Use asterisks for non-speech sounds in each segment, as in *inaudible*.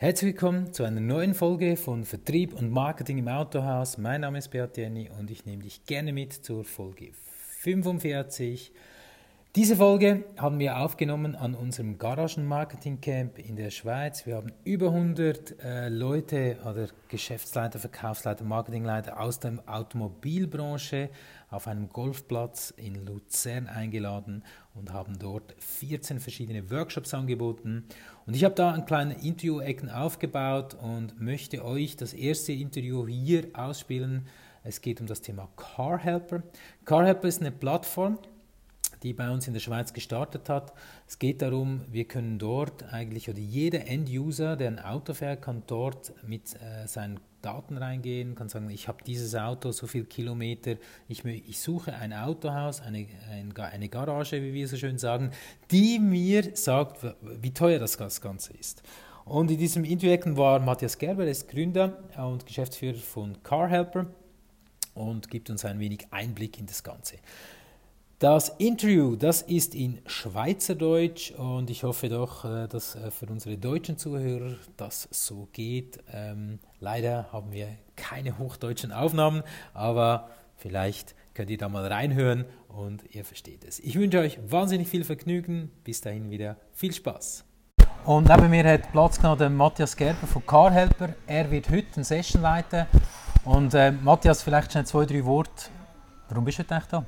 Herzlich willkommen zu einer neuen Folge von Vertrieb und Marketing im Autohaus. Mein Name ist Beat Jenny und ich nehme dich gerne mit zur Folge 45. Diese Folge haben wir aufgenommen an unserem Garagen-Marketing-Camp in der Schweiz. Wir haben über 100 äh, Leute oder Geschäftsleiter, Verkaufsleiter, Marketingleiter aus der Automobilbranche auf einem Golfplatz in Luzern eingeladen und haben dort 14 verschiedene Workshops angeboten. Und ich habe da ein kleines Interview-Ecken aufgebaut und möchte euch das erste Interview hier ausspielen. Es geht um das Thema Car Helper. Car Helper ist eine Plattform, die bei uns in der Schweiz gestartet hat. Es geht darum, wir können dort eigentlich, oder jeder End-User, der ein Auto fährt, kann dort mit äh, seinen Daten reingehen, kann sagen, ich habe dieses Auto, so viele Kilometer, ich, ich suche ein Autohaus, eine, eine Garage, wie wir so schön sagen, die mir sagt, wie teuer das Ganze ist. Und in diesem Interview war Matthias Gerber, er ist Gründer und Geschäftsführer von CarHelper und gibt uns ein wenig Einblick in das Ganze. Das Interview, das ist in Schweizerdeutsch und ich hoffe doch, äh, dass äh, für unsere deutschen Zuhörer das so geht. Ähm, leider haben wir keine hochdeutschen Aufnahmen, aber vielleicht könnt ihr da mal reinhören und ihr versteht es. Ich wünsche euch wahnsinnig viel Vergnügen. Bis dahin wieder viel Spaß. Und neben mir hat Platz genommen Matthias Gerber von CarHelper. Er wird heute eine Session leiten. Und äh, Matthias, vielleicht schnell zwei, drei Worte. Warum bist du heute eigentlich da?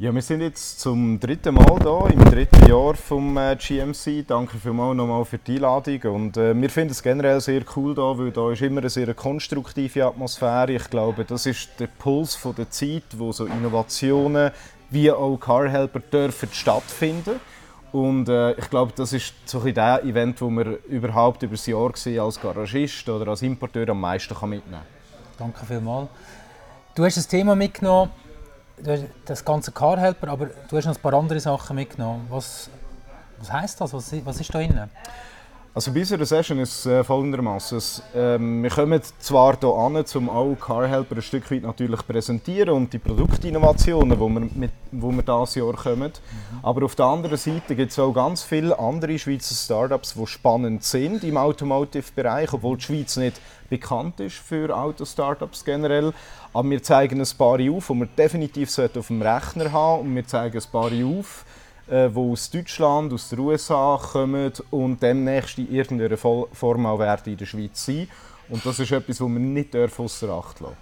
Ja, wir sind jetzt zum dritten Mal hier, im dritten Jahr vom äh, GMC. Danke vielmals nochmal für die Einladung. Und, äh, wir finden es generell sehr cool hier, weil da ist immer eine sehr konstruktive Atmosphäre. Ich glaube, das ist der Puls von der Zeit, wo so Innovationen wie auch Carhelper dürfen stattfinden. Und äh, ich glaube, das ist so ein der Event, wo man überhaupt über das Jahr gesehen als Garagist oder als Importeur am meisten kann mitnehmen kann. Danke vielmals. Du hast ein Thema mitgenommen, das ganze Car-Helper, aber du hast noch ein paar andere Sachen mitgenommen. Was, was heisst das? Was, was ist da drin? Also bei unserer Session ist es äh, folgendermaßen. Ähm, wir kommen zwar hier an, um auch CarHelper ein Stück weit natürlich präsentieren und die Produktinnovationen, die wir, mit, wo wir dieses Jahr kommen. Mhm. Aber auf der anderen Seite gibt es auch ganz viele andere Schweizer Startups, die spannend sind im Automotive-Bereich, obwohl die Schweiz nicht bekannt ist für Auto-Startups generell. Aber wir zeigen ein paar auf, die man definitiv auf dem Rechner haben und wir zeigen ein paar auf, die äh, aus Deutschland, aus den USA kommen und demnächst in irgendeiner Form auch werden in der Schweiz sein. Und das ist etwas, was wir nicht außer Acht lassen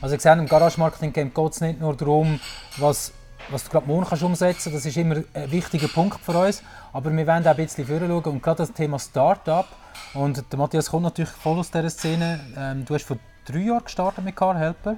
Also ich sehe, im Garage Marketing Camp geht es nicht nur darum, was, was du gerade morgen kannst umsetzen kannst, das ist immer ein wichtiger Punkt für uns, aber wir wollen auch ein bisschen schauen und gerade das Thema Startup und der Matthias kommt natürlich voll aus dieser Szene. Ähm, du hast vor drei Jahren gestartet mit Car Helper.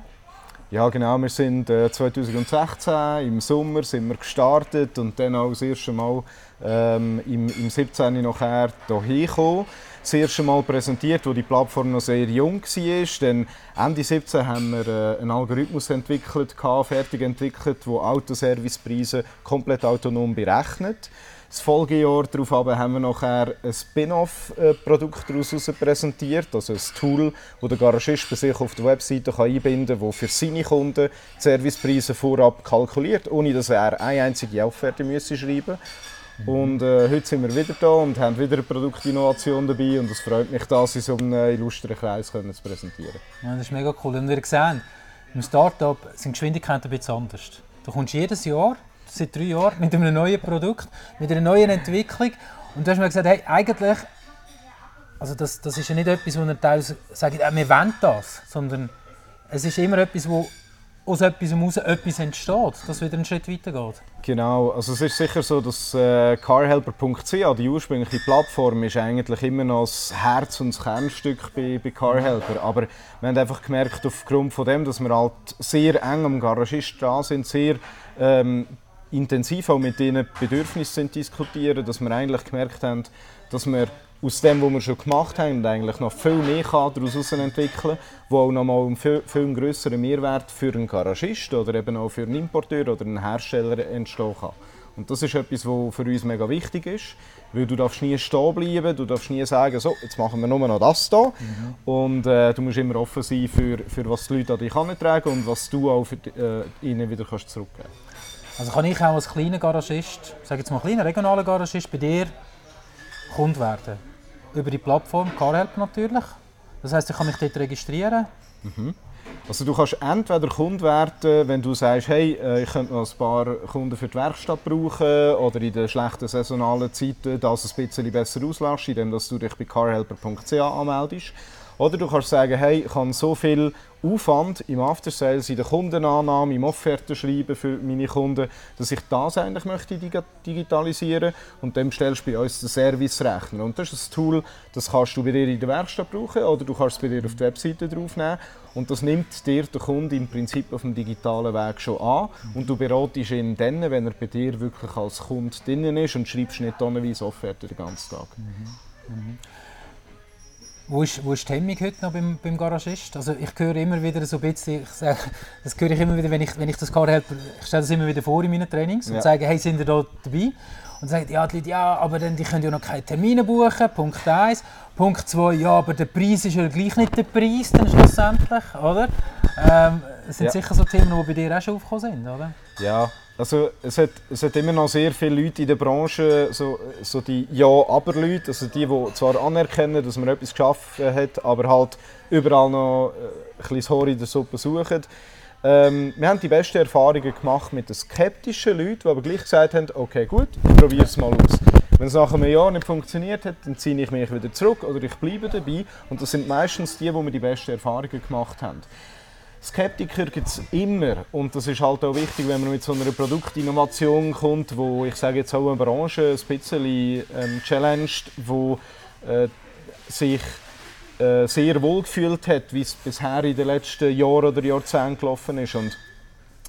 Ja genau, wir sind äh, 2016 im Sommer sind wir gestartet und dann auch das erste Mal ähm, im, im 17. nachher hierher gekommen. Das erste Mal präsentiert, wo die Plattform noch sehr jung war. Dann Ende 17 haben wir äh, einen Algorithmus entwickelt, fertig entwickelt, der Autoservicepreise komplett autonom berechnet. Das Folgejahr darauf haben wir nachher ein Spin-off-Produkt daraus präsentiert, also ein Tool, das der Garagist bei sich auf der Webseite einbinden kann, das für seine Kunden die Servicepreise vorab kalkuliert, ohne dass er eine einzige Offerte schreiben mhm. Und äh, heute sind wir wieder da und haben wieder eine Produktinnovation dabei und es freut mich, das in so einem illustren Kreis können zu präsentieren. Ja, das ist mega cool. Und wir sehen, im Startup sind Geschwindigkeiten ein bisschen anders. Du kommst jedes Jahr seit drei Jahren mit einem neuen Produkt, mit einer neuen Entwicklung. Und du hast mir gesagt, hey, eigentlich, also das, das ist ja nicht etwas, wo er teilweise sagt, äh, wir wollen das, sondern es ist immer etwas, wo aus etwas heraus etwas entsteht, das wieder einen Schritt weitergeht. Genau, also es ist sicher so, dass äh, carhelper.ch, die ursprüngliche Plattform, ist eigentlich immer noch das Herz und das Kernstück bei, bei Carhelper. Aber wir haben einfach gemerkt, aufgrund von dem, dass wir halt sehr eng am Garagist dran sind, sehr ähm, intensiv auch mit diesen Bedürfnissen diskutieren, dass wir eigentlich gemerkt haben, dass wir aus dem, was wir schon gemacht haben, eigentlich noch viel mehr daraus entwickeln kann, wo auch noch mal einen viel, viel größeren Mehrwert für einen Garagist oder eben auch für einen Importeur oder einen Hersteller entstehen kann. Und das ist etwas, was für uns mega wichtig ist, weil du darfst nie stehen bleiben, du darfst nie sagen, so, jetzt machen wir nur noch das hier. Mhm. Und äh, du musst immer offen sein für, für was die Leute an dich tragen und was du auch für, äh, ihnen wieder kannst zurückgeben kannst. Also kann ich auch als kleiner Garagist, sage jetzt mal kleiner regionaler Garagist, bei dir Kunde werden? Über die Plattform CarHelp natürlich. Das heißt, ich kann mich dort registrieren. Mhm. Also du kannst entweder Kunde werden, wenn du sagst, hey, äh, ich könnte noch ein paar Kunden für die Werkstatt brauchen oder in den schlechten saisonalen Zeiten das ein bisschen besser auslassen, indem du dich bei carhelper.ch anmeldest. Oder du kannst sagen, hey, ich habe so viel Aufwand im Aftersales, in der Kundenannahme, im Offertenschreiben für meine Kunden, dass ich das eigentlich möchte digitalisieren und dann stellst du bei uns den Service-Rechner. Und das ist ein Tool, das kannst du bei dir in der Werkstatt brauchen oder du kannst es bei dir auf die Webseite draufnehmen und das nimmt dir der Kunde im Prinzip auf dem digitalen Weg schon an und du beratest ihn dann, wenn er bei dir wirklich als Kunde drin ist und schreibst nicht tonnenweise Offerten den ganzen Tag. Mhm. Mhm. Wo ist, wo ist die Hemmung heute noch beim, beim Garagist? Also ich höre immer wieder so ein bisschen, ich sage, *laughs* das höre ich immer wieder, wenn ich, wenn ich das Car helfe, ich stelle das immer wieder vor in meinen Trainings und ja. sage, hey, sind ihr da dabei? Und sagen ja, die Leute, ja, aber dann, die können ja noch keine Termine buchen, Punkt 1. Punkt 2, ja, aber der Preis ist ja gleich nicht der Preis dann schlussendlich, oder? Ähm, das sind ja. sicher so Themen, die bei dir auch schon aufgekommen sind, oder? Ja, also es hat, es hat immer noch sehr viele Leute in der Branche, so, so die Ja-Aber-Leute, also die, die zwar anerkennen, dass man etwas geschaffen hat, aber halt überall noch äh, ein bisschen Haar in der Suppe suchen. Ähm, wir haben die besten Erfahrungen gemacht mit den skeptischen Leuten, die aber gleich gesagt haben, okay gut, ich probiere es mal aus. Wenn es nach einem Jahr nicht funktioniert hat, dann ziehe ich mich wieder zurück oder ich bleibe dabei. Und das sind meistens die, die mir die besten Erfahrungen gemacht haben. Skeptiker gibt es immer und das ist halt auch wichtig, wenn man mit so einer Produktinnovation kommt, wo ich sage jetzt auch eine Branche ein bisschen ähm, challenged, wo äh, sich äh, sehr wohl gefühlt hat, wie es bisher in den letzten Jahren oder Jahrzehnten gelaufen ist und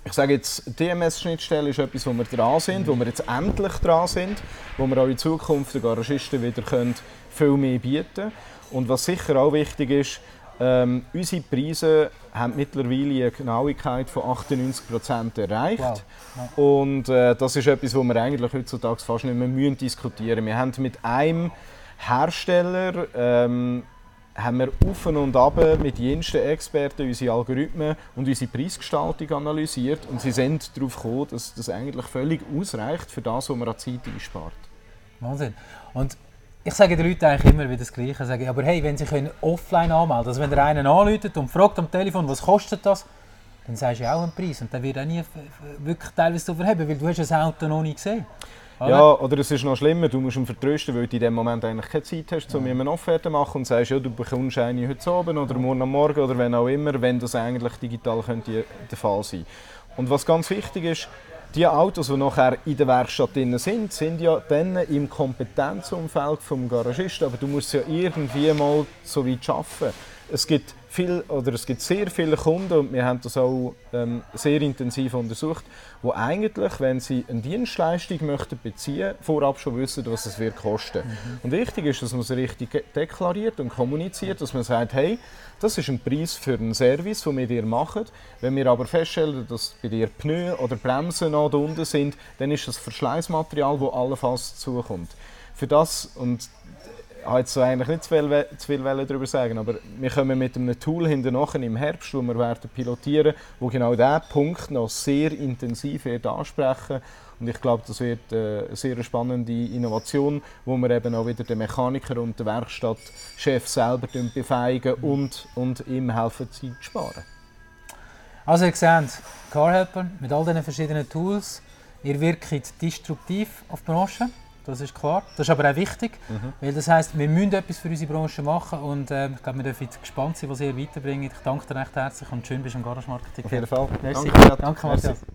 ich sage jetzt, DMS-Schnittstelle ist etwas, wo wir dran sind, wo wir jetzt endlich dran sind, wo wir auch in Zukunft den Garagisten wieder können, viel mehr bieten können. Und was sicher auch wichtig ist, ähm, unsere Preise haben mittlerweile eine Genauigkeit von 98% erreicht. Wow. Ja. Und äh, das ist etwas, wo wir eigentlich heutzutage fast nicht mehr müssen diskutieren müssen. Wir haben mit einem Hersteller ähm, haben wir auf und ab mit jensten Experten unsere Algorithmen und unsere Preisgestaltung analysiert und sie sind darauf gekommen, dass das eigentlich völlig ausreicht für das, was man an Zeit einspart. Wahnsinn. Und ich sage den Leuten eigentlich immer wieder das Gleiche. Ich sage, aber hey, wenn sie können offline anmelden also wenn der einen anruft und fragt am Telefon, was kostet das, dann sagst du auch einen Preis und dann wird auch nie wirklich teilweise verheben, weil du hast das Auto noch nie gesehen. Oder? Ja, oder es ist noch schlimmer, du musst ihn vertrösten, weil du in dem Moment eigentlich keine Zeit hast, um ja. ihm eine Offerte zu machen und sagst, ja, du bekommst eine heute Abend oder morgen am Morgen oder wenn auch immer, wenn das eigentlich digital könnte der Fall sein. Und was ganz wichtig ist, die Autos, die nachher in der Werkstatt drin sind, sind ja dann im Kompetenzumfeld des Garagisten, aber du musst ja irgendwie mal so weit arbeiten. Es gibt viel, oder es gibt sehr viele Kunden, und wir haben das auch ähm, sehr intensiv untersucht, die eigentlich, wenn sie eine Dienstleistung möchten beziehen vorab schon wissen, was es wird kosten. Mhm. Und wichtig ist, dass man es richtig deklariert und kommuniziert, dass man sagt, hey, das ist ein Preis für einen Service, den wir dir machen. Wenn wir aber feststellen, dass bei dir Pneu oder Bremsen noch unten sind, dann ist das Verschleißmaterial, das allenfalls zukommt. Für das, und habe jetzt so eigentlich nicht zu viel, zu viel darüber sagen, aber wir kommen mit einem Tool hinterher im Herbst, wo wir werden pilotieren, wo genau diesen Punkt noch sehr intensiv wird ansprechen und ich glaube, das wird äh, eine sehr spannende Innovation, wo wir eben auch wieder den Mechaniker und den Werkstattchef selber befähigen und, und ihm helfen, Zeit zu sparen. Also ihr seht, CarHelper mit all diesen verschiedenen Tools, ihr wirkt destruktiv auf die Branche das ist klar. Das ist aber auch wichtig, mhm. weil das heisst, wir müssen etwas für unsere Branche machen und äh, ich glaube, wir dürfen gespannt sein, was ihr weiterbringt. Ich danke dir recht herzlich und schön bist du im Garage Marketing. Auf jeden Fall. Merci. Danke, Danke Matthias.